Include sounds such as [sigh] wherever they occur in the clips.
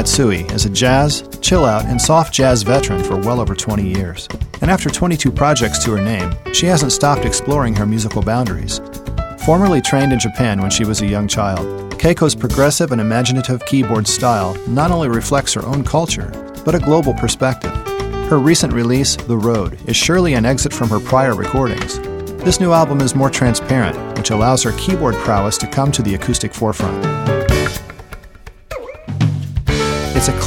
Matsui is a jazz, chill out, and soft jazz veteran for well over 20 years. And after 22 projects to her name, she hasn't stopped exploring her musical boundaries. Formerly trained in Japan when she was a young child, Keiko's progressive and imaginative keyboard style not only reflects her own culture, but a global perspective. Her recent release, The Road, is surely an exit from her prior recordings. This new album is more transparent, which allows her keyboard prowess to come to the acoustic forefront.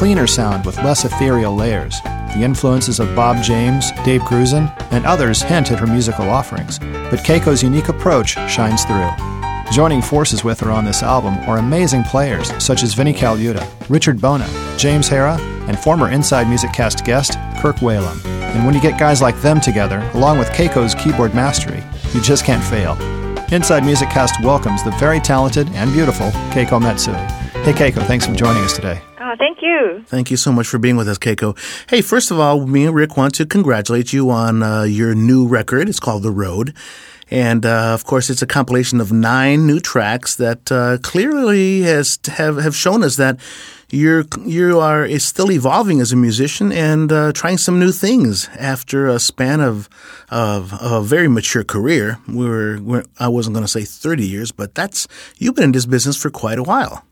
Cleaner sound with less ethereal layers. The influences of Bob James, Dave Grusin, and others hint at her musical offerings, but Keiko's unique approach shines through. Joining forces with her on this album are amazing players such as Vinnie Colaiuta, Richard Bona, James Harrah, and former Inside Music Cast guest Kirk Whalum. And when you get guys like them together, along with Keiko's keyboard mastery, you just can't fail. Inside Music Cast welcomes the very talented and beautiful Keiko Matsui. Hey Keiko, thanks for joining us today. Thank you. Thank you so much for being with us, Keiko. Hey, first of all, me and Rick want to congratulate you on uh, your new record. It's called The Road. And uh, of course, it's a compilation of nine new tracks that uh, clearly has have, have shown us that you're you are still evolving as a musician and uh, trying some new things after a span of of, of a very mature career. We were, we're, I wasn't going to say thirty years, but that's you've been in this business for quite a while.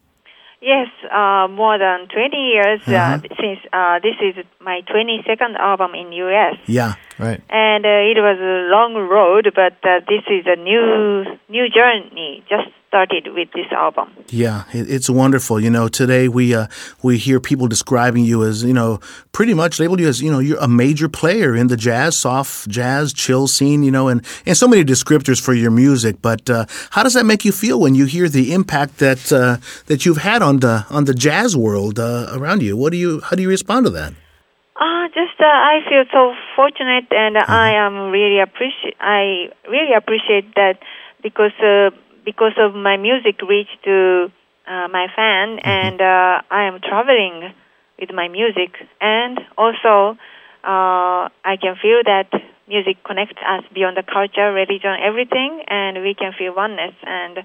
Yes, uh, more than 20 years uh, Uh-huh. since uh, this is my 22nd album in US. Yeah. Right. And uh, it was a long road, but uh, this is a new new journey. Just started with this album. Yeah, it, it's wonderful. You know, today we uh, we hear people describing you as you know pretty much labeled you as you know you're a major player in the jazz, soft jazz, chill scene. You know, and and so many descriptors for your music. But uh, how does that make you feel when you hear the impact that uh, that you've had on the on the jazz world uh, around you? What do you how do you respond to that? Uh, just uh, I feel so fortunate, and I am really appreciate. I really appreciate that because uh, because of my music reach to uh, my fan, and uh, I am traveling with my music, and also uh, I can feel that music connects us beyond the culture, religion, everything, and we can feel oneness and.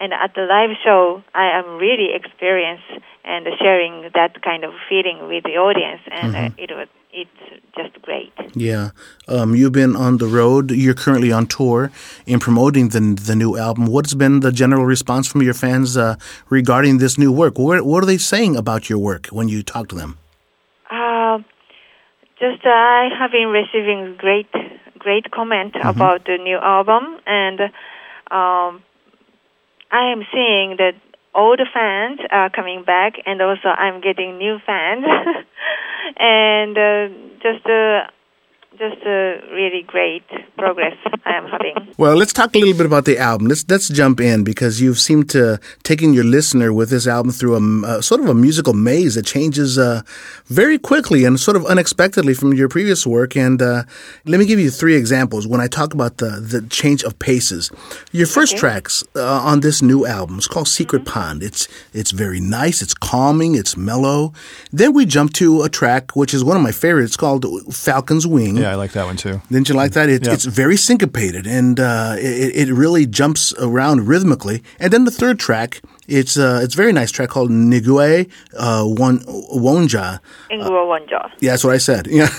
And at the live show, I am really experienced and sharing that kind of feeling with the audience, and uh, it was it's just great. Yeah, um, you've been on the road. You're currently on tour in promoting the the new album. What's been the general response from your fans uh, regarding this new work? What, what are they saying about your work when you talk to them? Uh, just uh, I have been receiving great great comment about the new album, and um, I am seeing that the fans are coming back, and also I'm getting new fans, [laughs] and uh, just uh, just a really great progress I am having. Well, let's talk a little bit about the album. Let's let's jump in because you've seemed to taking your listener with this album through a, sort of a musical maze that changes uh, very quickly and sort of unexpectedly from your previous work. And uh, let me give you three examples when I talk about the the change of paces. Your first tracks uh, on this new album is called Secret Pond. It's it's very nice. It's calming. It's mellow. Then we jump to a track which is one of my favorites called Falcon's Wing. Yeah, I like that one too. Didn't you like that? It, Yeah. It's very syncopated and uh, it, it really jumps around rhythmically. And then the third track, it's uh, it's a very nice track called Nigue uh, Won- Wonja. Ingro Wonja. Yeah, that's what I said. Yeah. [laughs]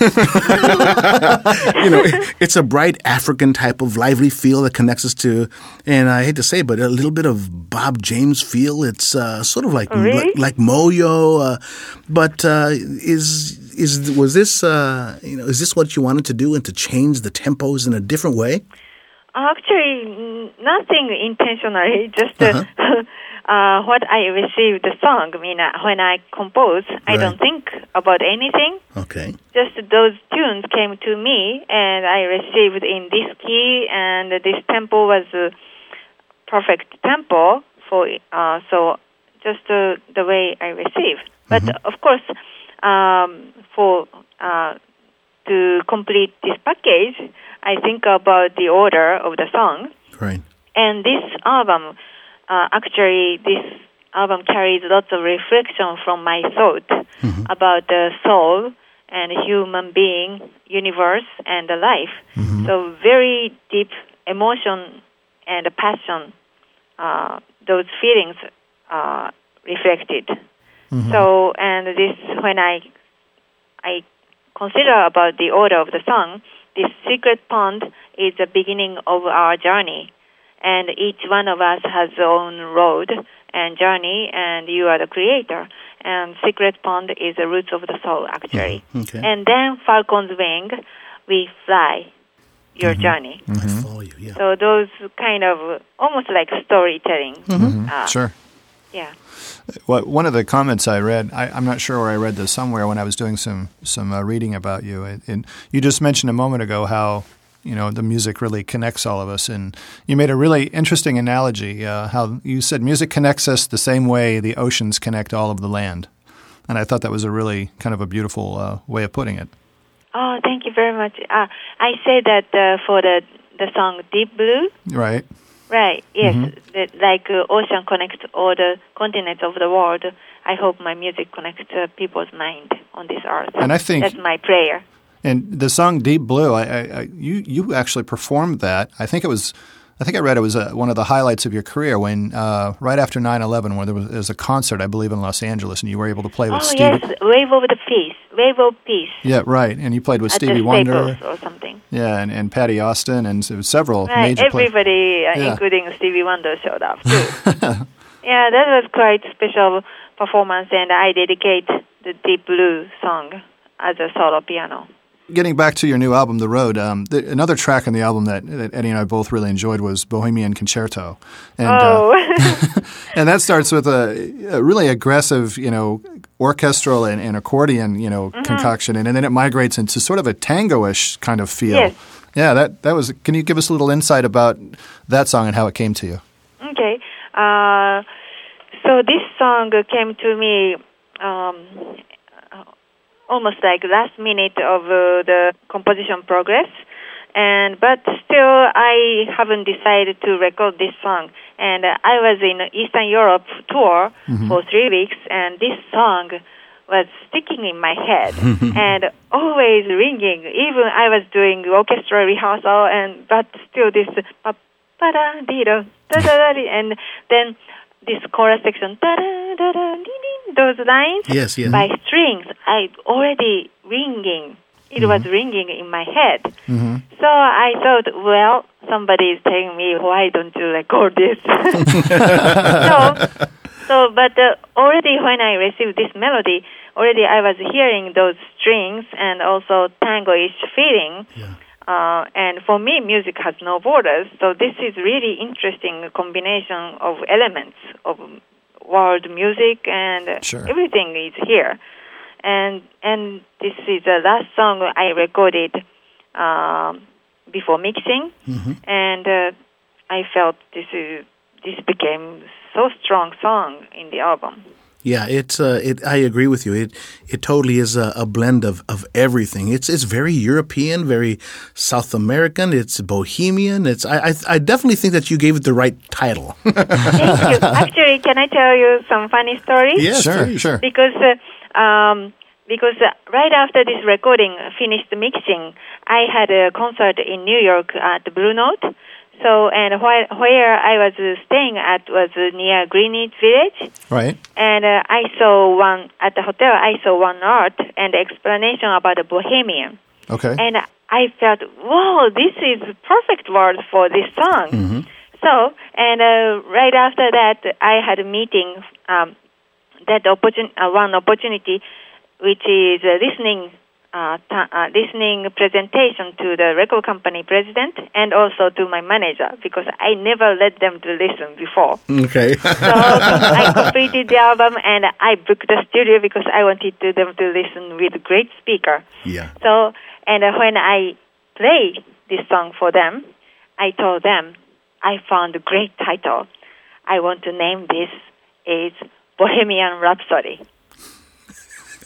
you know, it- it's a bright African type of lively feel that connects us to, and I hate to say, it, but a little bit of Bob James feel. It's uh, sort of like really? like, like Moyo, uh, but uh, is is was this uh, you know is this what you wanted to do and to change the tempos in a different way? Actually, nothing intentionally. [laughs] Just uh, [laughs] uh, what I received the song. I mean, uh, when I compose, I don't think about anything. Okay. Just those tunes came to me, and I received in this key, and this tempo was a perfect tempo for. Uh, so just uh, the way I receive. But of course, um, for uh, to complete this package, I think about the order of the song. Right. And this album, uh, actually, this album carries lots of reflection from my thought about the soul and human being, universe, and the life. So very deep emotion and passion, uh, those feelings uh, reflected. Mm-hmm. So, and this when I I consider about the order of the song, this secret pond is the beginning of our journey, and each one of us has own road and journey, and you are the creator. And secret pond is the roots of the soul, actually. Mm-hmm. Okay. And then falcon's wing, we fly your mm-hmm. journey. I follow you. Yeah. So those kind of almost like storytelling. Uh, Sure. Yeah. What, one of the comments I read, I, I'm not sure where I read this somewhere when I was doing some some uh, reading about you. And, and you just mentioned a moment ago how you know the music really connects all of us, and you made a really interesting analogy. Uh, how you said music connects us the same way the oceans connect all of the land, and I thought that was a really kind of a beautiful uh, way of putting it. Oh, thank you very much. Uh, I say that uh, for the the song Deep Blue. Right. Right. Yes. That, like uh, ocean connects all the continents of the world. I hope my music connects uh, people's mind on this earth. And I think- that's my prayer. And the song "Deep Blue," I, I, I, you you actually performed that. I think it was, I think I read it was uh one of the highlights of your career when uh, right after 9/11, when there was, there was a concert, I believe, in Los Angeles, and you were able to play with Oh Stevie. yes, Wave of the Peace, Wave of Peace Yeah, right. And you played with at Stevie Wonder. Or something. Yeah, and, and Patti Austin, and several Right. major. Everybody, uh, Yeah. including Stevie Wonder, showed up too. [laughs] yeah, that was quite special performance, and I dedicate the Deep Blue song as a solo piano. Getting back to your new album, The Road, um, the, another track on the album that, that Eddie and I both really enjoyed was Bohemian Concerto, and uh, oh. [laughs] and that starts with a, a really aggressive, you know, orchestral and, and accordion, you know, concoction, and, and then it migrates into sort of a tango-ish kind of feel. Yes. Yeah, that that was. Can you give us a little insight about that song and how it came to you? Okay. Uh, so this song came to me um, uh, almost like last minute of uh, the composition progress, and but still I haven't decided to record this song. And uh, I was in Eastern Europe tour for three weeks, and this song was sticking in my head [laughs] and always ringing. Even I was doing orchestra rehearsal, and but still this pa pa da dee da da da da and then this chorus section those lines Yes, yes. by strings. I already ringing. It was ringing in my head. So I thought, well, somebody is telling me, why don't you record this? [laughs] so, so, but uh, already when I received this melody, already I was hearing those strings and also tango-ish feeling. Yeah. Uh, and for me, music has no borders. So this is really interesting combination of elements of world music and Sure. everything is here. And and this is the last song I recorded um, before mixing, and uh, I felt this is this became so strong song in the album. Yeah, it's. Uh, it. I agree with you. It. It totally is a, a blend of, of everything. It's. It's very European, very South American. It's bohemian. It's. I. I, I definitely think that you gave it the right title. Thank [laughs] you. Actually, can I tell you some funny story? Yes, sure, please. sure. because uh, um, because uh, right after this recording finished mixing, I had a concert in New York at the Blue Note. So and where where I was uh, staying at was near Greenwich Village, Right. and uh, I saw one at the hotel. I saw one art and explanation about the Bohemian, Okay. and I felt, wow, this is perfect word for this song. So, and uh, right after that, I had a meeting. Um, that opportun- uh, one opportunity, which is uh, listening, uh, uh, listening presentation to the record company president and also to my manager because I never let them to listen before. Okay. So I completed the album and I booked the studio because I wanted to them to listen with a great speaker. yeah. So, and uh, when I played this song for them, I told them I found a great title. I want to name this is Bohemian Rhapsody.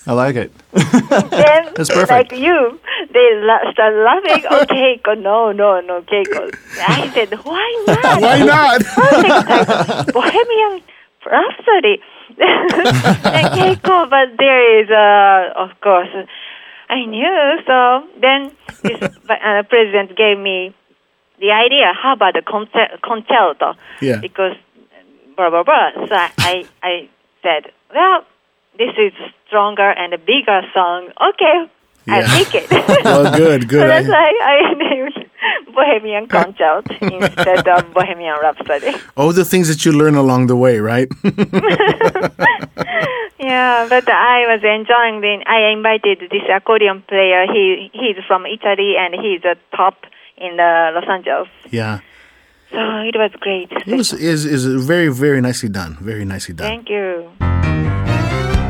I like it. then, That's perfect. like you, they la- start laughing. Oh, Keiko, no, no, no, Keiko. I said, why not? Why not? [laughs] Bohemian Rhapsody. [laughs] then Keiko, but there is, uh, of course, I knew. So then this uh, president gave me the idea. How about the conce- concerto? Yeah. Because blah blah blah. So I, I I said, well, this is stronger and a bigger song. Okay, Yeah. I take it. [laughs] well, good, [laughs] so that's I- why I named Bohemian Concert instead of Bohemian Rhapsody. all the things that you learn along the way, right? [laughs] Yeah, but I was enjoying the. I invited this accordion player. He he's from Italy and he's a top in uh, Los Angeles. yeah. So it was great. It was is is very very nicely done. Very nicely done. Thank you.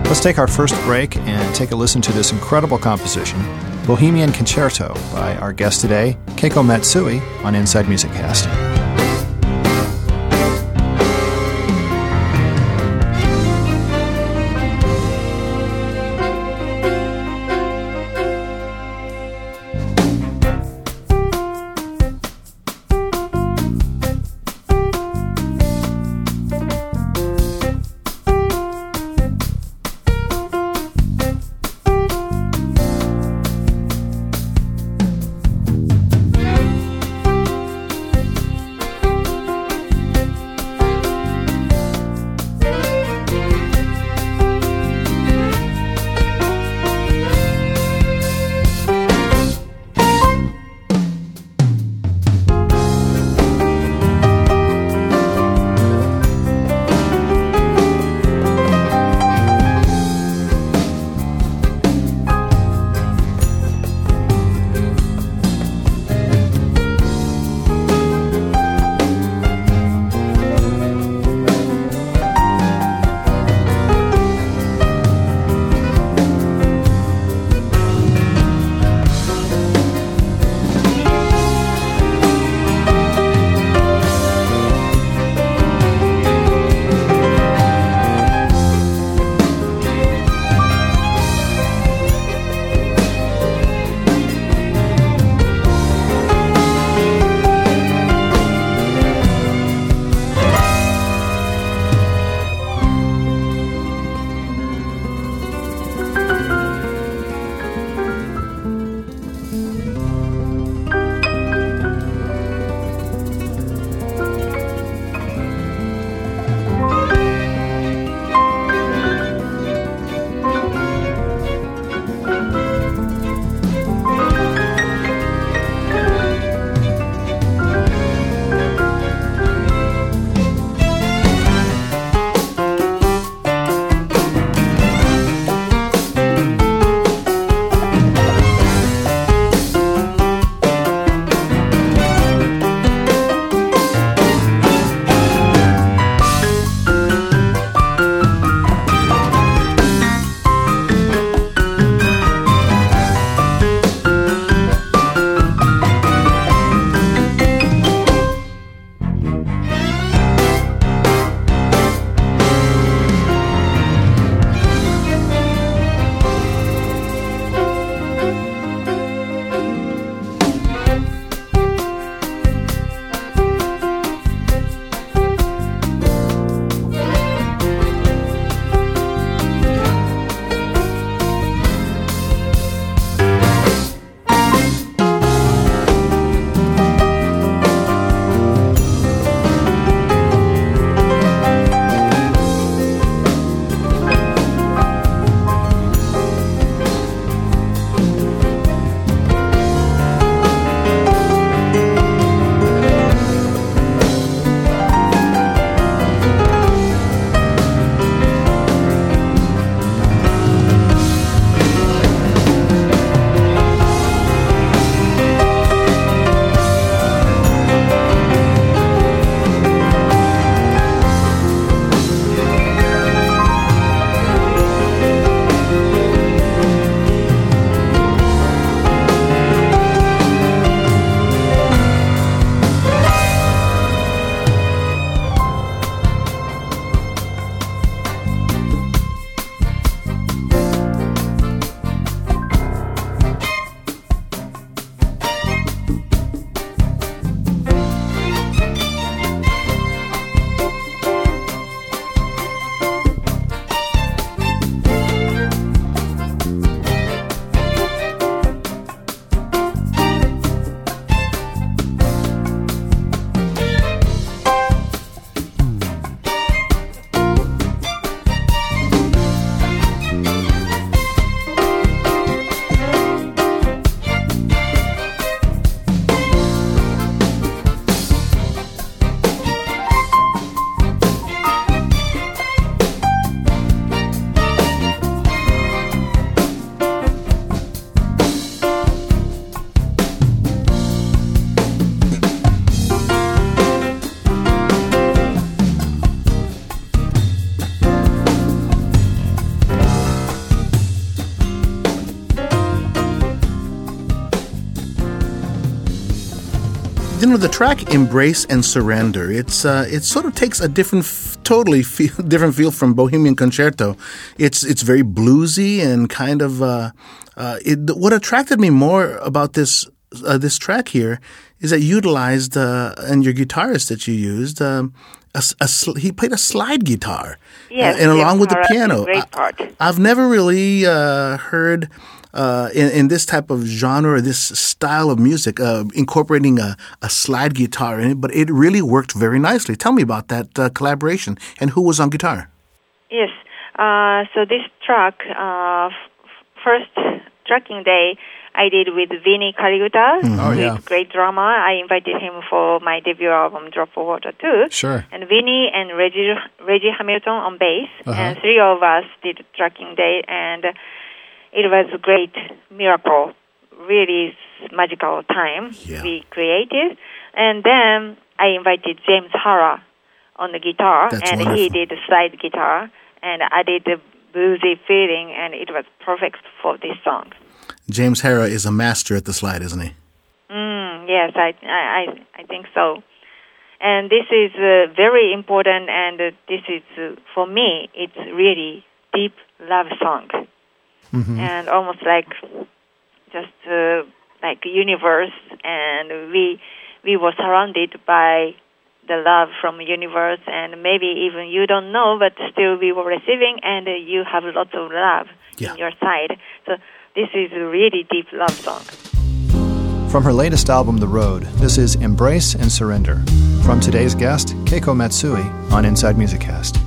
Let's take our first break and take a listen to this incredible composition, Bohemian Concerto, by our guest today, Keiko Matsui, on Inside Music Cast. You know the track "Embrace and Surrender." It's uh, it sort of takes a different, f- totally [laughs] feel, different feel from Bohemian Concerto. It's it's very bluesy and kind of. Uh, uh, it, what attracted me more about this uh, this track here is that you utilized uh, and your guitarist that you used. Um, a, a sl- he played a slide guitar, Yes, uh, and along with the Para is a piano. great I-. I've never really uh, heard uh, in, in this type of genre this style of music uh, incorporating a, a slide guitar in it, but it really worked very nicely. Tell me about that uh, collaboration and who was on guitar. Yes. Uh, so this track, uh, f- first tracking day, I did with Vinny Colaiuta, Oh, yeah. great drummer. I invited him for my debut album, Drop of Water, too. Sure. And Vinny and Reggie, Reggie Hamilton on bass, Uh-huh. and three of us did tracking day, and it was a great miracle, really magical time Yeah. we created. And then I invited James Harrah on the guitar, That's and he did the slide guitar, and I did the bluesy feeling, and it was perfect for this song. James Harrah is a master at the slide, isn't he? Mm, yes, I, I, I, I think so. And this is uh, very important, and uh, this is, uh, for me, it's really deep love song. And almost like just uh, like universe, and we, we were surrounded by the love from universe, and maybe even you don't know, but still we were receiving, and uh, you have lots of love Yeah. in your side. So this is a really deep love song. From her latest album, The Road, this is Embrace and Surrender. From today's guest, Keiko Matsui, on Inside Music Cast.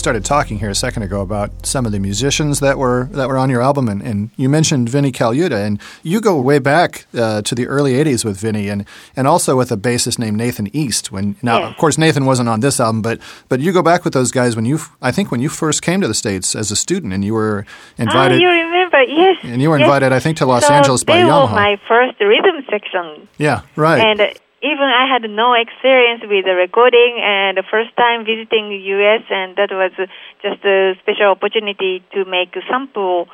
Started talking here a second ago about some of the musicians that were that were on your album, and, and you mentioned Vinnie Colaiuta, and you go way back uh, to the early '80s with Vinnie, and and also with a bassist named Nathan East. When now, Yes. of course, Nathan wasn't on this album, but but you go back with those guys when you, I think, when you first came to the states as a student, and you were invited. Ah, you remember? Yes. And you were yes. invited, I think, to Los so Angeles by they Yamaha. were my first rhythm section, yeah, right. and uh, even I had no experience with the recording, and the first time visiting the U.S., and that was just a special opportunity to make a sample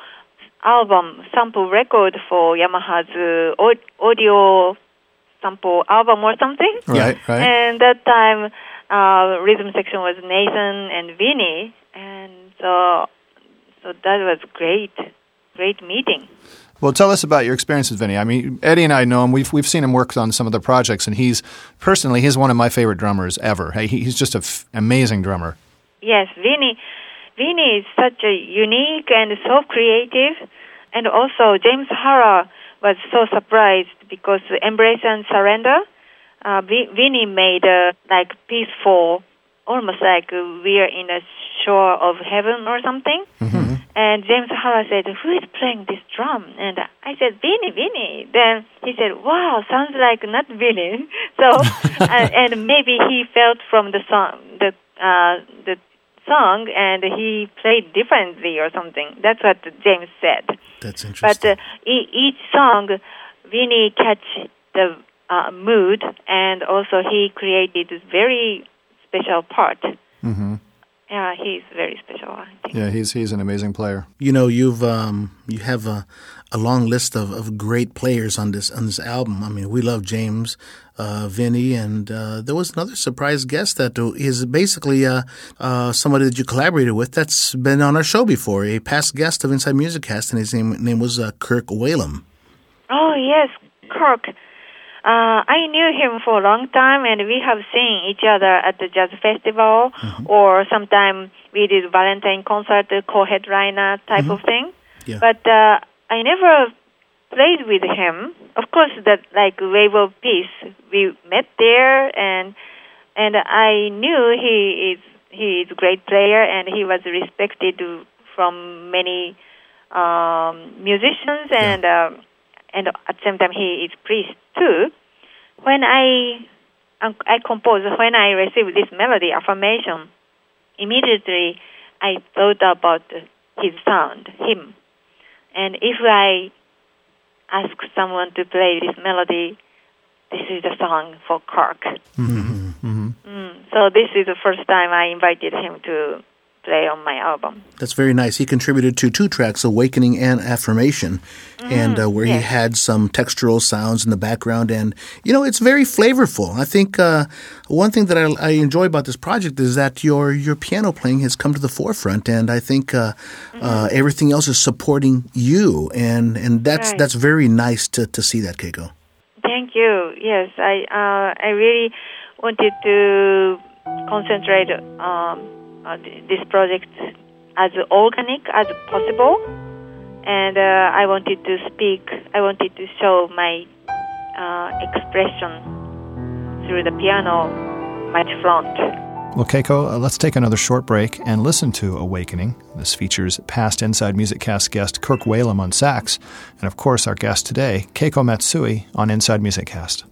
album, sample record for Yamaha's uh, audio sample album or something. right, right. And that time, uh, rhythm section was Nathan and Vinny, and so so that was great, great meeting. Well, tell us about your experience with Vinny. I mean, Eddie and I know him. We've we've seen him work on some of the projects, and he's personally he's one of my favorite drummers ever. He- he's just an f- amazing drummer. Yes, Vinny, Vinny is such a unique and so creative, and also James Harrah was so surprised because Embrace and Surrender, uh, Vi- Vinny made a like peaceful, almost like we are in a shore of heaven or something. And James Harrah said, "Who is playing this drum?" And I said, "Vinny, Vinny." Then he said, "Wow, sounds like not Vinny." [laughs] So, and, [laughs] and maybe he felt from the song, the uh, the song, and he played differently or something. That's what James said. That's But interesting. uh, e- each song, Vinny catch the uh, mood, and also he created this very special part. hmm Yeah, he's very special. I think. Yeah, he's he's an amazing player. you know, you've um, you have a, a long list of, of great players on this on this album. I mean, we love James, uh, Vinny, and uh, there was another surprise guest that is basically uh, uh, somebody that you collaborated with that's been on our show before, a past guest of Inside Music Cast, and his name name was uh, Kirk Whalum. Oh yes, Kirk. Uh, I knew him for a long time, and we have seen each other at the jazz festival, or sometime we did Valentine concert, co-headliner type of thing. Yeah. But uh, I never played with him. Of course, that like Wave of Peace, we met there, and and I knew he is he is a great player, and he was respected from many um, musicians, and um, and at the same time he is priest too. When I um, I composed, when I received this melody affirmation, immediately I thought about his sound, him, and if I ask someone to play this melody, this is the song for Kirk. Mm-hmm. Mm, so this is the first time I invited him to play on my album. That's very nice. He contributed to two tracks, Awakening and Affirmation, and uh, where he had some textural sounds in the background. And, you know, it's very flavorful. I think uh, one thing that I, I enjoy about this project is that your, your piano playing has come to the forefront. And I think uh, uh, everything else is supporting you. And, and that's, Right. that's very nice to, to see that, Keiko. Thank you. Yes, I uh, I really wanted to concentrate um, on this project as organic as possible, and uh, I wanted to speak. I wanted to show my uh, expression through the piano, my front. Well, Keiko, uh, let's take another short break and listen to Awakening. This features past Inside Music Cast guest Kirk Whalum on sax, and of course, our guest today, Keiko Matsui, on Inside Music Cast.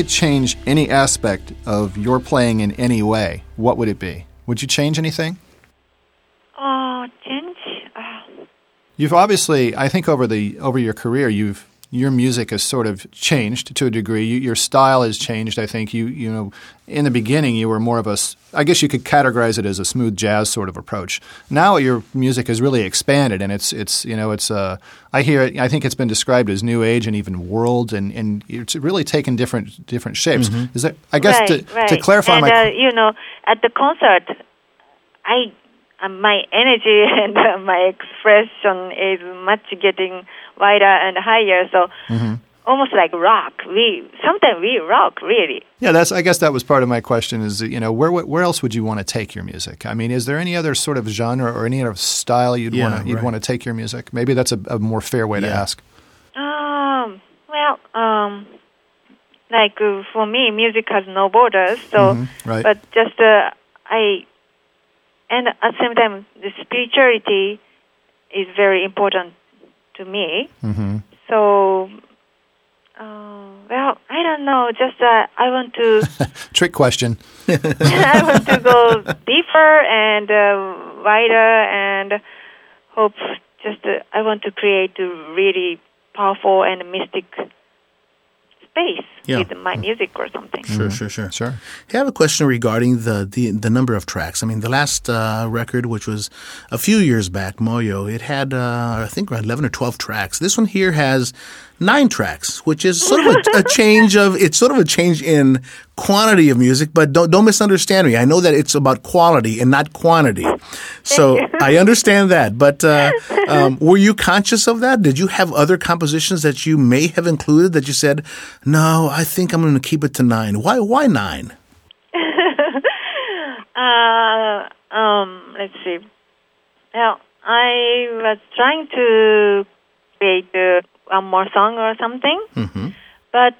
Could change any aspect of your playing in any way, what would it be? Would you change anything? Oh, change. Uh, You've obviously, I think, over the over your career, you've your music has sort of changed to a degree. You, your style has changed. I think you you know in the beginning you were more of a I guess you could categorize it as a smooth jazz sort of approach. Now your music has really expanded and it's it's you know it's uh I hear it, I think it's been described as new age and even world and, and it's really taken different different shapes. Is that I guess right, to, right. to clarify and, my uh, you know, at the concert, I uh, my energy [laughs] and uh, my expression is much getting wider and higher. So Mm-hmm. almost like rock. We sometimes we rock really. Yeah, that's. I guess that was part of my question. Is you know where where else would you want to take your music? I mean, is there any other sort of genre or any other style you'd Yeah, want to you'd right. want to take your music? Maybe that's a, a more fair way to ask. Um. Well. Um. Like uh, for me, music has no borders. So, Mhm, right. but just uh, I, and at the same time, the spirituality is very important to me. hmm So, uh, well, I don't know. Just uh, I want to, [laughs] Trick question. [laughs] I want to go deeper and uh, wider, and hope. Just uh, I want to create a really powerful and mystic space Yeah. with my music or something. Sure, sure, sure. Sure. Hey, I have a question regarding the, the, the number of tracks. I mean, the last uh, record, which was a few years back, Moyo, it had, uh, I think, around 11 or 12 tracks. This one here has nine tracks, which is sort of a, a [laughs] change of, it's sort of a change in quantity of music, but don't, don't misunderstand me. I know that it's about quality and not quantity. So I understand that. But uh, [laughs] um, were you conscious of that? Did you have other compositions that you may have included that you said, no, I think I'm going to keep it to nine? Why, why nine? [laughs] Uh, um, let's see. Well, I was trying to create uh, one more song or something, hmm but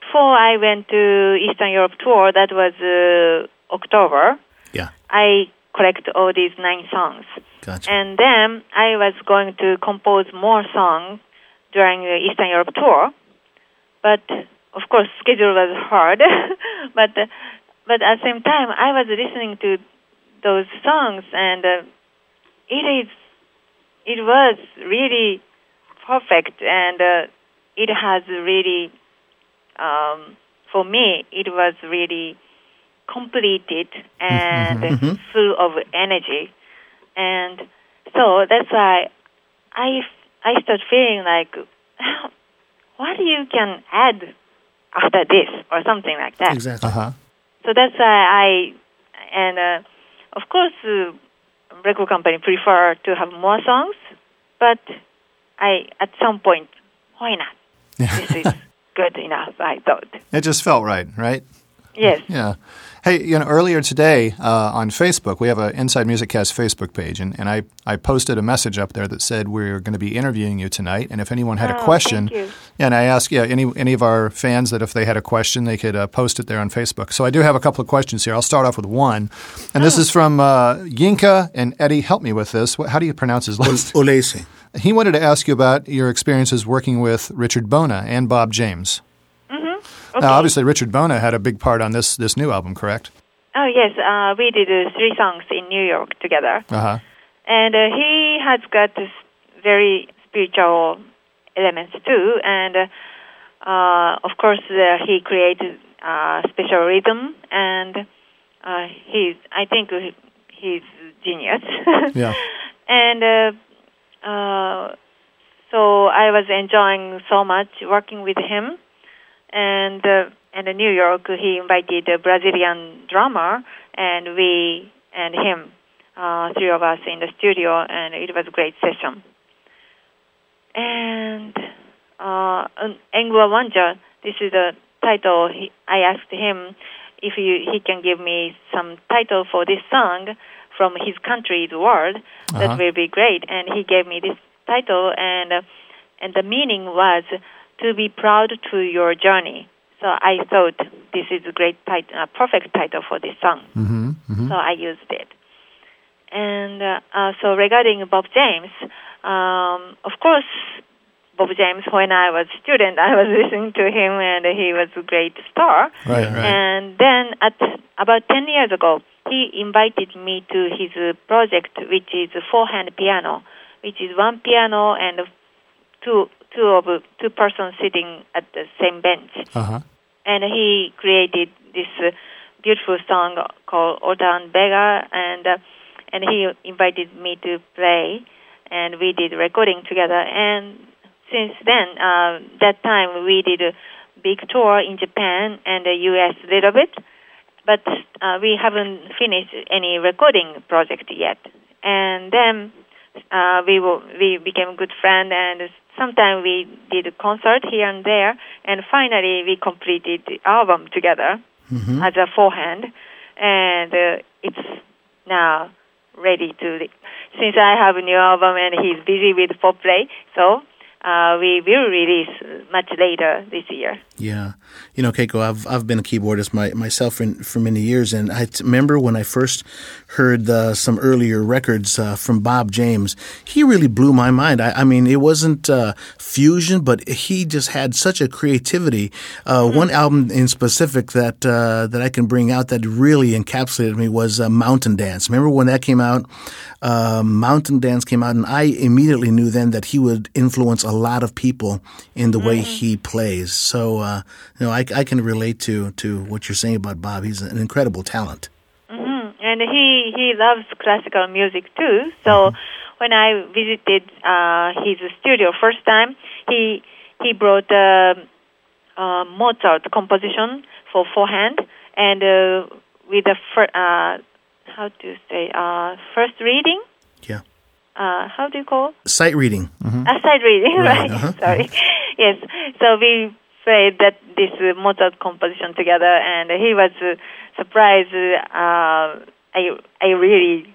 before I went to Eastern Europe tour, that was uh, October. Yeah, I collect all these nine songs, gotcha. and then I was going to compose more songs during the Eastern Europe tour, but of course schedule was hard. [laughs] but uh, but at the same time, I was listening to those songs, and uh, it is it was really perfect, and uh, it has really um, for me it was really completed and Mhm. full of energy, and so that's why I I start feeling like [laughs] what you can add after this or something like that. Exactly. Uh huh. So that's why I, and uh, of course, uh, record company prefer to have more songs, but I at some point, why not? [laughs] This is good enough, I thought. It just felt right, right? Yes. Yeah. Hey, you know, earlier today uh, on Facebook, we have an Inside Music Cast Facebook page, and, and I, I posted a message up there that said we're going to be interviewing you tonight, and if anyone had a Oh, question, thank you. and I asked yeah any any of our fans that if they had a question, they could uh, post it there on Facebook. So I do have a couple of questions here. I'll start off with one, and Oh. this is from uh, Yinka and Eddie. Help me with this. What, how do you pronounce his last? Olese. He wanted to ask you about your experiences working with Richard Bona and Bob James. Okay. Now, obviously, Richard Bona had a big part on this this new album, correct? Oh yes, uh, we did uh, three songs in New York together, Uh huh. and uh, he has got this very spiritual elements too, and uh, uh, of course uh, he created uh, special rhythm, and uh, he's I think he's genius. [laughs] Yeah. and uh, uh, so I was enjoying so much working with him, and uh, and in New York he invited a Brazilian drummer, and we and him, uh, three of us in the studio, and it was a great session. And uh, an Angua Wanja, this is the title. He, I asked him if he, he can give me some title for this song from his country's world. Uh-huh. That will be great. And he gave me this title, and uh, and the meaning was to be proud to your journey. So I thought this is a great tit- uh, perfect title for this song. Mm-hmm. mm-hmm. So I used it. And uh, uh, so regarding Bob James, um, of course, Bob James when I was a student. [laughs] I was listening to him, and he was a great star. Right, right. And then at about 10 years ago, he invited me to his uh, project, which is a four-hand piano, which is one piano and two two of two persons sitting at the same bench. Uh-huh. And he created this uh, beautiful song called Ota Benga, and uh, and he invited me to play, and we did recording together. And since then, uh, that time we did a big tour in Japan and the U.S. a little bit, but uh, we haven't finished any recording project yet. And then uh, we will, we became good friends, and sometimes we did a concert here and there, and finally we completed the album together as a four-hand, and uh, it's now ready to. Since I have a new album and he's busy with Fourplay, so uh, we will release much later this year. Yeah, you know, Keiko, I've I've been a keyboardist my, myself for, for many years, and I t- remember when I first heard uh, some earlier records uh, from Bob James. He really blew my mind. I, I mean, it wasn't uh, fusion, but he just had such a creativity. Uh, One album in specific that uh, that I can bring out that really encapsulated me was uh, Mountain Dance. Remember when that came out? Uh, Mountain Dance came out, and I immediately knew then that he would influence a lot of people in the way he plays. So, uh, you know, I, I can relate to to what you're saying about Bob. He's an incredible talent. And he he loves classical music too. So when I visited uh, his studio first time, he he brought uh, uh, Mozart composition for four-hand and uh, with a fir- uh, how to say uh, first reading. Yeah. Uh, how do you call? Sight reading. A side reading, right? [laughs] Sorry. yes. So we played that this uh, Mozart composition together, and he was uh, surprised. Uh, I I really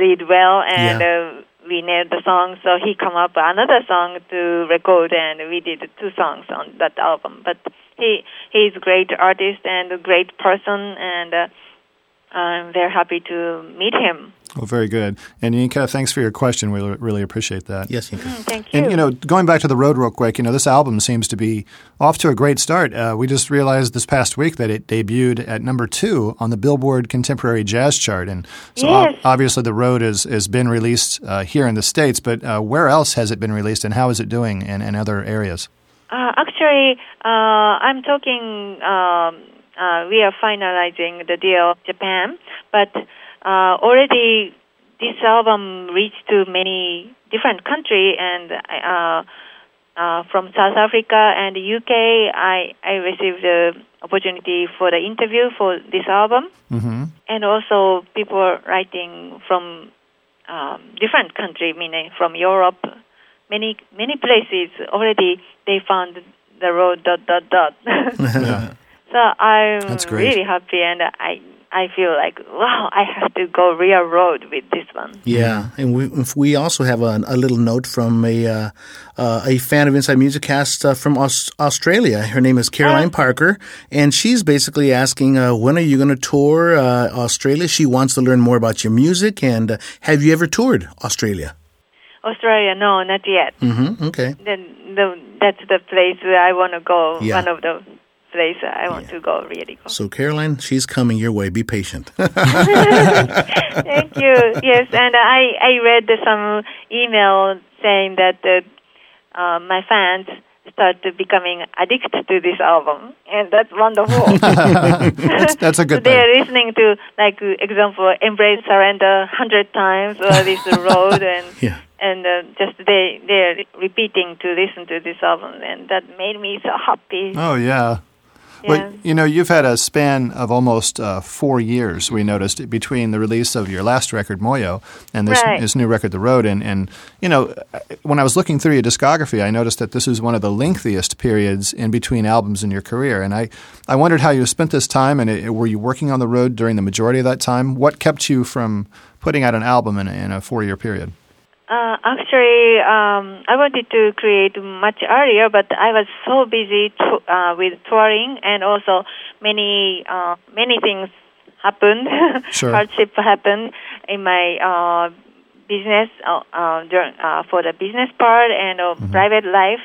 read well, and Yeah. uh, we nailed the song. So he come up another song to record, and we did two songs on that album. But he he's a great artist and a great person, and uh, I'm very happy to meet him. Well, very good. And Yinka, thanks for your question. We really appreciate that. Yes, Yinka. Mm, Thank you. And you know, going back to the road real quick, you know, this album seems to be off to a great start. Uh, we just realized this past week that it debuted at number two on the Billboard Contemporary Jazz chart, and so ob- Yes. obviously the road has has been released uh, here in the states. But uh, where else has it been released, and how is it doing in, in other areas? Uh, actually, uh, I'm talking. Um, uh, we are finalizing the deal with Japan, but uh, already this album reached to many different countries, and uh, uh, from South Africa and the UK, I I received the opportunity for the interview for this album, Mm-hmm. and also people writing from um, different country, meaning from Europe, many many places already they found the road dot dot dot. [laughs] Yeah. so I'm That's great. really happy, and I I feel like wow, I have to go real road with this one. Yeah, and we we also have a, a little note from a uh, uh, a fan of Inside Music Cast uh, from Aus- Australia. Her name is Caroline Parker, and she's basically asking, uh, when are you going to tour uh, Australia? She wants to learn more about your music, and uh, have you ever toured Australia? Australia, no, not yet. Mm-hmm. Okay. Then the, that's the place where I want to go. Yeah. One of the places I want to go really go. So Caroline, she's coming your way. Be patient. [laughs] Thank you. Yes, and I I read some email saying that uh, uh, my fans started becoming addicted to this album, and that's wonderful. [laughs] That's, that's a good so they're listening to, like, uh, example, "Embrace Surrender" hundred times, or this [laughs] road, and Yeah. and uh, just they they're repeating to listen to this album, and that made me so happy. Oh yeah. Yeah. Well, you know, you've had a span of almost uh, four years. We noticed between the release of your last record, Moyo, and this, Right. this new record, The Road. And, and you know, when I was looking through your discography, I noticed that this is one of the lengthiest periods in between albums in your career. And I, I wondered how you spent this time, and it, were you working on the road during the majority of that time? What kept you from putting out an album in, a- in a four-year period? Uh, actually, um, I wanted to create much earlier, but I was so busy to, uh, with touring, and also many uh, many things happened. [laughs] Sure. Hardship happened in my uh, business uh, uh, during, uh, for the business part and uh, private life.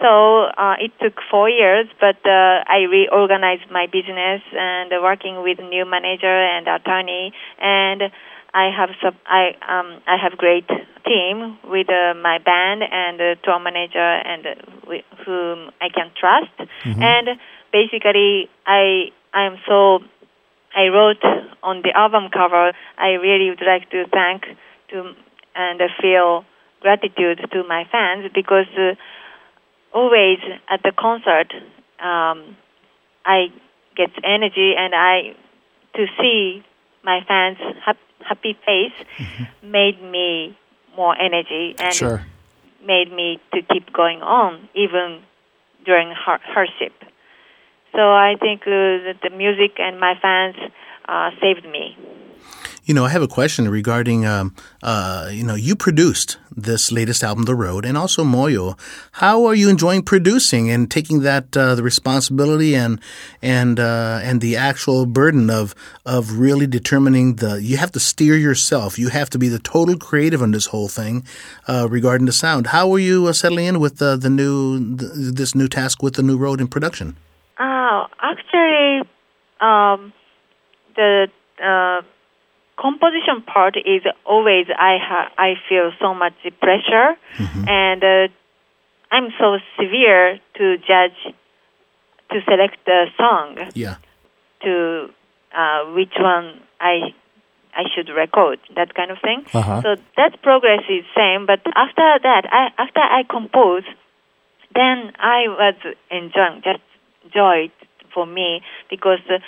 So uh, it took four years, but uh, I reorganized my business and working with new manager and attorney, and I have sub- I um, I have great team with uh, my band and uh, tour manager and uh, whom I can trust, and basically I I am so I wrote on the album cover. I really would like to thank to and feel gratitude to my fans because uh, always at the concert um, I get energy and I to see my fans hap- happy face made me more energy and Sure. made me to keep going on even during har- hardship. So I think uh, that the music and my fans uh, saved me. You know, I have a question regarding, um, uh, you know, you produced this latest album, The Road, and also Moyo. How are you enjoying producing and taking that uh, the responsibility and and uh, and the actual burden of of really determining the? You have to steer yourself. You have to be the total creative on this whole thing uh, regarding the sound. How are you uh, settling in with uh, the new th this new task with the new road in production? Oh, actually, um, the composition part is always I ha- I feel so much pressure, and uh, I'm so severe to judge to select the song Yeah. to uh, which one I I should record that kind of thing. Uh-huh. So that progress is same, but after that, I, after I compose, then I was enjoying just joy for me because uh,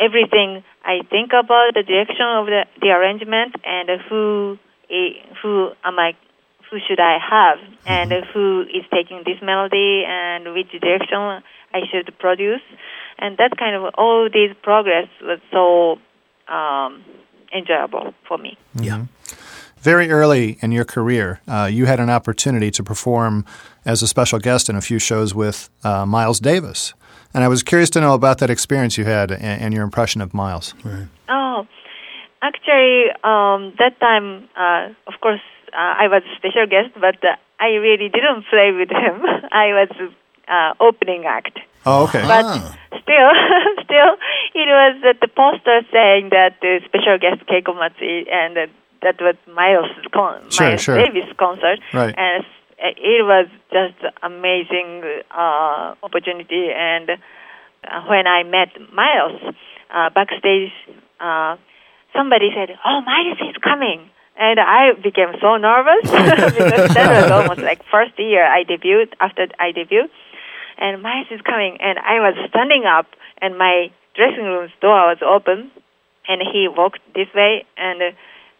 everything I think about the direction of the, the arrangement and who who am I who should I have and who is taking this melody and which direction I should produce and that kind of all these progress was so um, enjoyable for me. Yeah. Very early in your career, uh, you had an opportunity to perform as a special guest in a few shows with uh, Miles Davis. And I was curious to know about that experience you had and, and your impression of Miles. Right. Oh, actually, um, that time, uh, of course, uh, I was a special guest, but uh, I really didn't play with him. [laughs] I was uh, opening act. Oh, okay. But Ah. still, [laughs] still, it was uh, the poster saying that the special guest Keiko Matsui and uh, that was Miles, con- Sure, Miles sure. Davis concert. Right. And s- it was just amazing uh, opportunity. And uh, when I met Miles uh, backstage, uh, somebody said, "Oh, Miles is coming." And I became so nervous [laughs] because that was almost like first year I debuted after I debuted and Miles is coming, and I was standing up, and my dressing room's door was open, and he walked this way, and uh,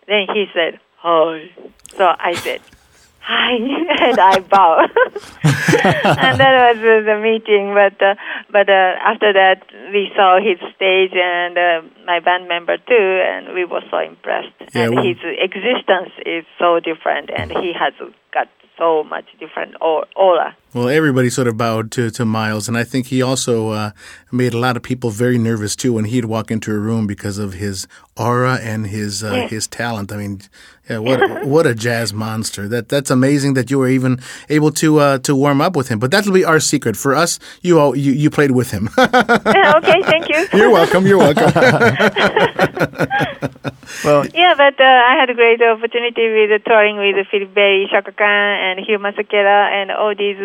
then he said, "Hi." So I said, "Hi," [laughs] and I bow, [laughs] and that was uh, the meeting. But uh, but uh, after that, we saw his stage and uh, my band member too, and we were so impressed. Yeah, and well- his existence is so different, and he has got so much different au- aura. Well, everybody sort of bowed to, to Miles, and I think he also uh, made a lot of people very nervous too when he'd walk into a room because of his aura and his uh, Yeah. his talent. I mean, yeah, what what a jazz monster! That that's amazing that you were even able to uh, to warm up with him. But that'll be our secret for us. You all you, you played with him. [laughs] okay, thank you. you're welcome. You're welcome. [laughs] Well, Yeah, but uh, I had a great opportunity with uh, touring with Philip Berry, Chaka Khan, and Hugh Masekela, and all these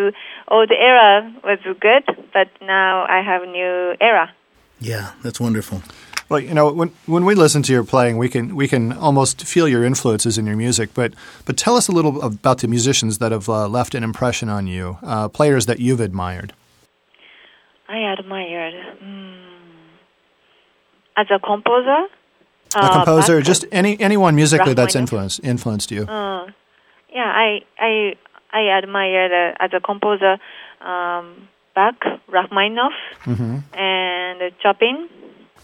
old era was good, but now I have new era. yeah, that's wonderful. well, you know, when when we listen to your playing, we can we can almost feel your influences in your music. But but tell us a little about the musicians that have uh, left an impression on you, uh, players that you've admired. I admired mm, as a composer. A uh, composer, Bach- just any anyone musically that's influenced influenced you. Uh, yeah, I I I admire the, as a composer um, Bach, Rachmaninoff, Mm-hmm. and Chopin,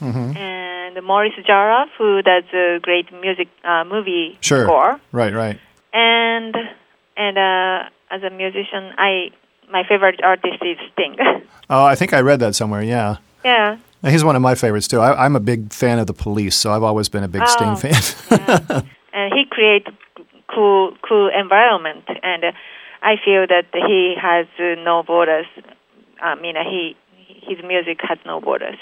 Mm-hmm. and Maurice Jarre, who does a great music uh, movie Sure. score. Right, right. and and uh, as a musician, I my favorite artist is Sting. [laughs] Oh, I think I read that somewhere. Yeah. yeah, He's one of my favorites too. I, I'm a big fan of the Police, so I've always been a big Sting Oh. fan. yeah. [laughs] and he created cool cool environment, and uh, I feel that he has no borders. I mean, he his music has no borders.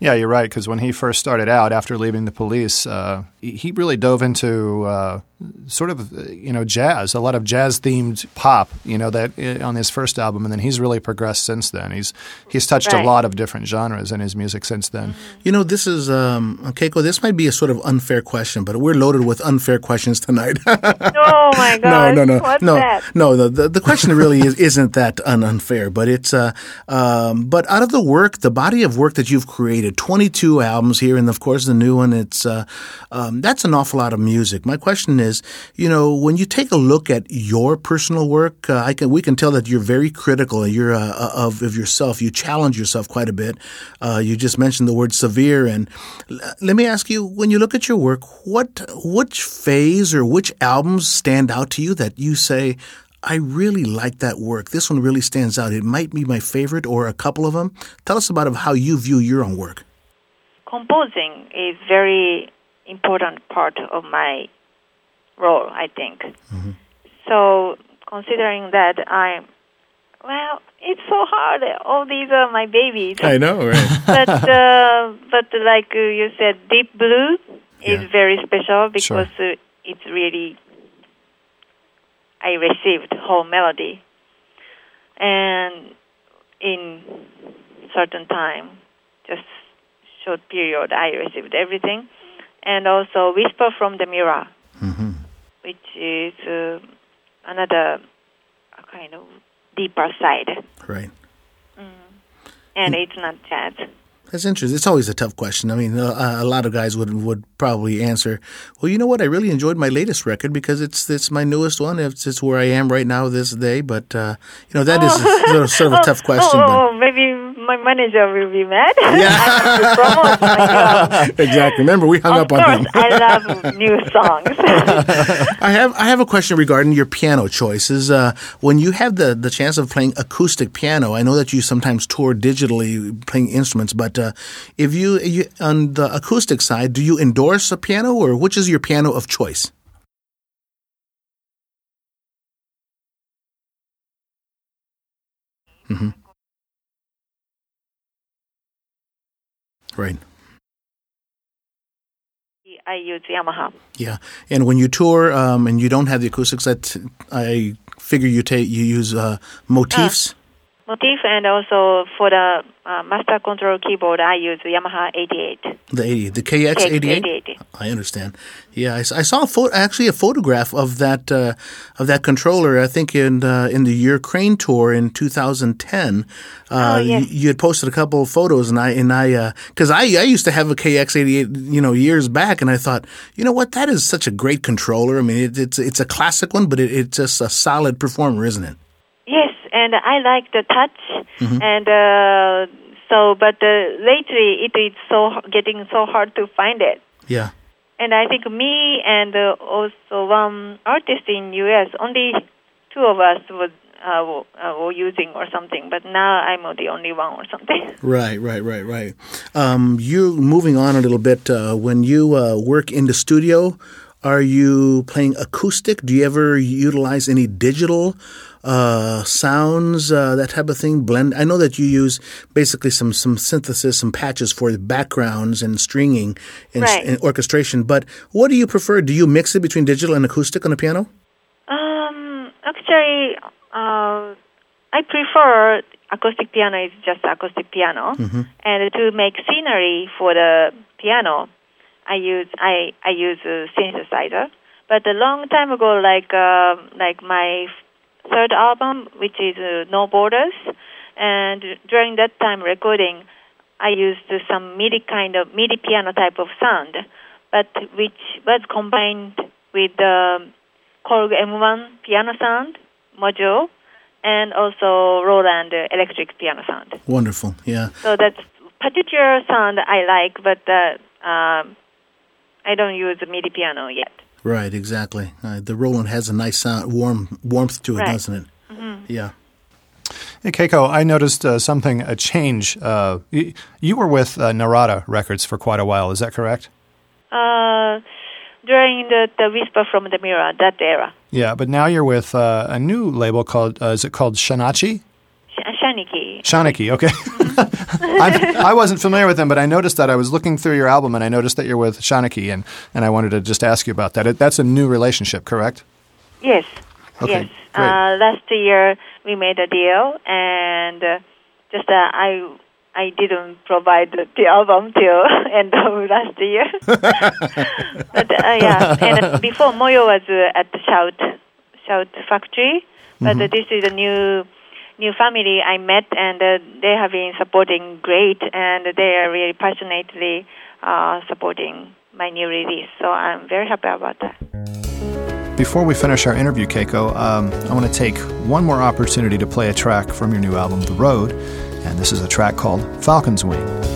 Yeah, you're right. Because when he first started out after leaving the police, uh, he really dove into uh, sort of you know jazz, a lot of jazz themed pop. You know that uh, on his first album, and then he's really progressed since then. He's he's touched Right. a lot of different genres in his music since then. You know, this is um, Keiko. This might be a sort of unfair question, but we're loaded with unfair questions tonight. [laughs] oh my [laughs] no, god! no, no, What's no, that? no. The, the the question really is isn't that un- unfair, but it's uh, um, but out of the work, the body of work that you've created, twenty two albums here, and of course the new one. It's uh, um, that's an awful lot of music. My question is, you know, when you take a look at your personal work, uh, I can we can tell that you're very critical. You're uh, of of yourself. You challenge yourself quite a bit. Uh, you just mentioned the word severe, and l- let me ask you: when you look at your work, what which phase or which albums stand out to you that you say? I really like that work. This one really stands out. It might be my favorite or a couple of them. Tell us about how you view your own work. composing is very important part of my role, I think. So considering that I, well, it's so hard. All these are my babies. I know, right? [laughs] but uh, but like you said, deep blue is Yeah. very special because Sure. uh, it's really I received whole melody, and in certain time, just short period, I received everything, and also whisper from the mirror, hmm which is uh, another kind of deeper side, Right. and it's not jazz. That's interesting. It's always a tough question. I mean, uh, a lot of guys would would probably answer, "Well, you know what? I really enjoyed my latest record because it's it's my newest one. It's, it's where I am right now this day." But uh, you know, that is sort of, sort of a tough [laughs] question. Oh, but oh, maybe my manager will be mad. Yeah. [laughs] I have to promote my [laughs] exactly. Remember, we hung Of up on course, him. I love new songs. [laughs] I have I have a question regarding your piano choices. Uh, when you have the, the chance of playing acoustic piano, I know that you sometimes tour digitally playing instruments, but uh, if you, you on the acoustic side, do you endorse a piano or which is your piano of choice? hmm Right. I use Yamaha. Yeah, and when you tour um, and you don't have the acoustics, that I figure you take you use uh, motifs. Motif and also for the uh, master control keyboard, I use Yamaha 88. the eighty, the KX eighty eight. 88. I understand. Yeah, I saw a photo, actually a photograph of that uh, of that controller. I think in uh, in the Ukraine tour in 2010. Uh, Oh, yes. you, you had posted a couple of photos, and I and I because I I used to have a KX88 you know years back, and I thought you know what that is such a great controller. I mean it, it's it's a classic one, but it, it's just a solid performer, isn't it? Yes, and I like the touch. Mm-hmm. And uh, so, but uh, lately it is so getting so hard to find it. Yeah. And I think me and uh, also one artist in U.S. only two of us was uh, were, uh, were using or something. But now I'm the only one or something. [laughs] Right, right, right, right. Um, you moving on a little bit. Uh, when you uh, work in the studio, are you playing acoustic? Do you ever utilize any digital uh, sounds, uh, that type of thing? Blend. I know that you use basically some some synthesis, some patches for the backgrounds and stringing and, Right. and orchestration. But what do you prefer? Do you mix it between digital and acoustic on the piano? Um, actually, uh, I prefer acoustic piano is just acoustic piano, and to make scenery for the piano, I use I I use a synthesizer. But a long time ago, like uh, like my third album, which is uh, No Borders, and during that time recording, I used some MIDI kind of MIDI piano type of sound, but which was combined with the Korg M1 piano sound module and also Roland electric piano sound. Wonderful. Yeah. So that particular sound I like, but uh, um, I don't use a MIDI piano yet. Right. Exactly. Uh, the Roland has a nice sound, warm warmth to it, Right. doesn't it? Yeah. Hey, Keiko, I noticed uh, something, a change. Uh, you, you were with uh, Narada Records for quite a while, is that correct? Uh, during the, the Whisper from the Mirror, that era. Yeah, but now you're with uh, a new label called, uh, is it called Shanachie? Sh- Shanachie. Shanachie, okay. [laughs] I'm, wasn't familiar with them, but I noticed that I was looking through your album and I noticed that you're with Shanachie, and, and I wanted to just ask you about that. It, that's a new relationship, correct? Yes. Okay, yes. great. Uh, last year we made a deal, and uh, just uh, I I didn't provide the, album till [laughs] end of last year. [laughs] but uh, yeah, and before Moyo was uh, at the Shout Shout Factory, but uh, this is a new new family I met, and uh, they have been supporting great, and they are really passionately uh, supporting my new release. So I'm very happy about that. Before we finish our interview, Keiko, um, I want to take one more opportunity to play a track from your new album, The Road, and this is a track called Falcon's Wing.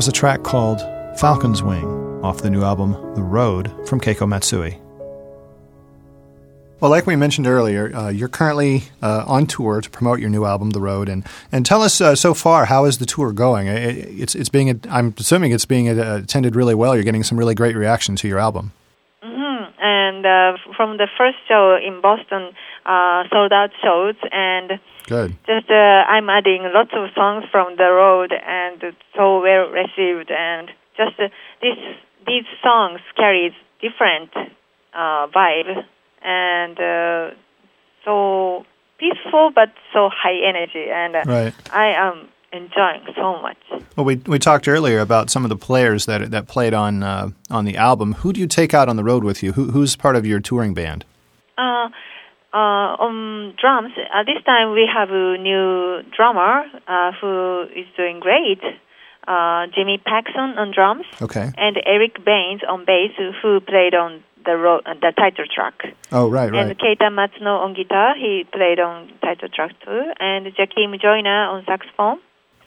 Was a track called Falcon's Wing off the new album The Road from Keiko Matsui. Well, like we mentioned earlier, uh, you're currently uh, on tour to promote your new album, The Road, and and tell us uh, so far how is the tour going? It's it's being I'm assuming it's being uh, attended really well. You're getting some really great reaction to your album. Mm-hmm. And uh, from the first show in Boston, uh, sold out shows, and good. Just I'm adding lots of songs from The Road, and it's so well received, and just this these songs carries different vibe and uh, so peaceful but so high energy, and uh, right. I am enjoying so much. Well, we we talked earlier about some of the players that that played on uh, on the album. Who do you take out on the road with you? Who, who's part of your touring band? Uh, uh, on drums, uh, this time we have a new drummer uh, who is doing great. Uh, Jimmy Paxson on drums. Okay. And Eric Baines on bass, who played on the ro- uh, the title track. Oh, right, right. And Keita Matsuno on guitar, he played on title track too, and Jakiem Joyner on saxophone.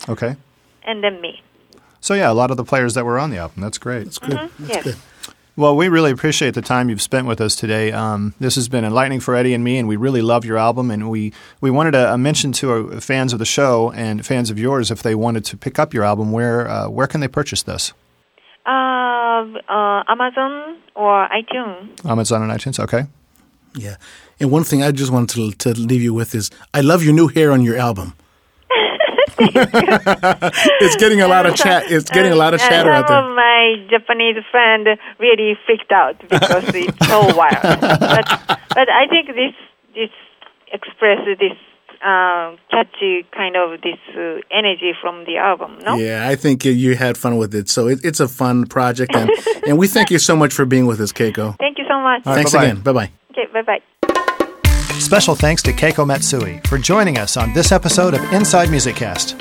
Okay. And then me. So yeah, a lot of the players that were on the album. That's great. That's good. Mm-hmm. That's yes. good. Well, we really appreciate the time you've spent with us today. Um, this has been enlightening for Eddie and me, and we really love your album. And we, we wanted to uh, mention to our fans of the show and fans of yours if they wanted to pick up your album, where uh, where can they purchase this? Uh, uh, Amazon or iTunes. Amazon and iTunes. Okay. Yeah, and one thing I just wanted to, to leave you with is I love your new hair on your album. [laughs] it's getting a lot of chat. It's getting a lot of chatter out there. Some of my Japanese friend really freaked out because it's so wild. [laughs] but, but I think this this expresses this uh, catchy kind of this uh, energy from the album. No. Yeah, I think you had fun with it. So it, it's a fun project, and and we thank you so much for being with us, Keiko. [laughs] Thank you so much. right, Thanks bye-bye. again. Bye bye. Okay. Bye bye. Special thanks to Keiko Matsui for joining us on this episode of Inside Music Cast.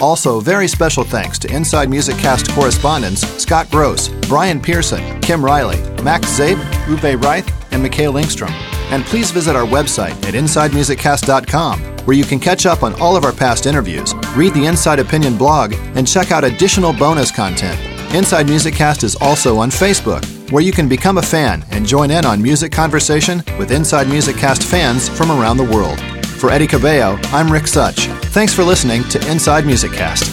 Also, very special thanks to Inside Music Cast correspondents Scott Gross, Brian Pearson, Kim Riley, Max Zabe, Uwe Reith, and Mikhail Lingstrom. And please visit our website at InsideMusicCast.com, where you can catch up on all of our past interviews, read the Inside Opinion blog, and check out additional bonus content. Inside Music Cast is also on Facebook, where you can become a fan and join in on music conversation with Inside Music Cast fans from around the world. For Eddie Cabello, I'm Rick Such. Thanks for listening to Inside Music Cast.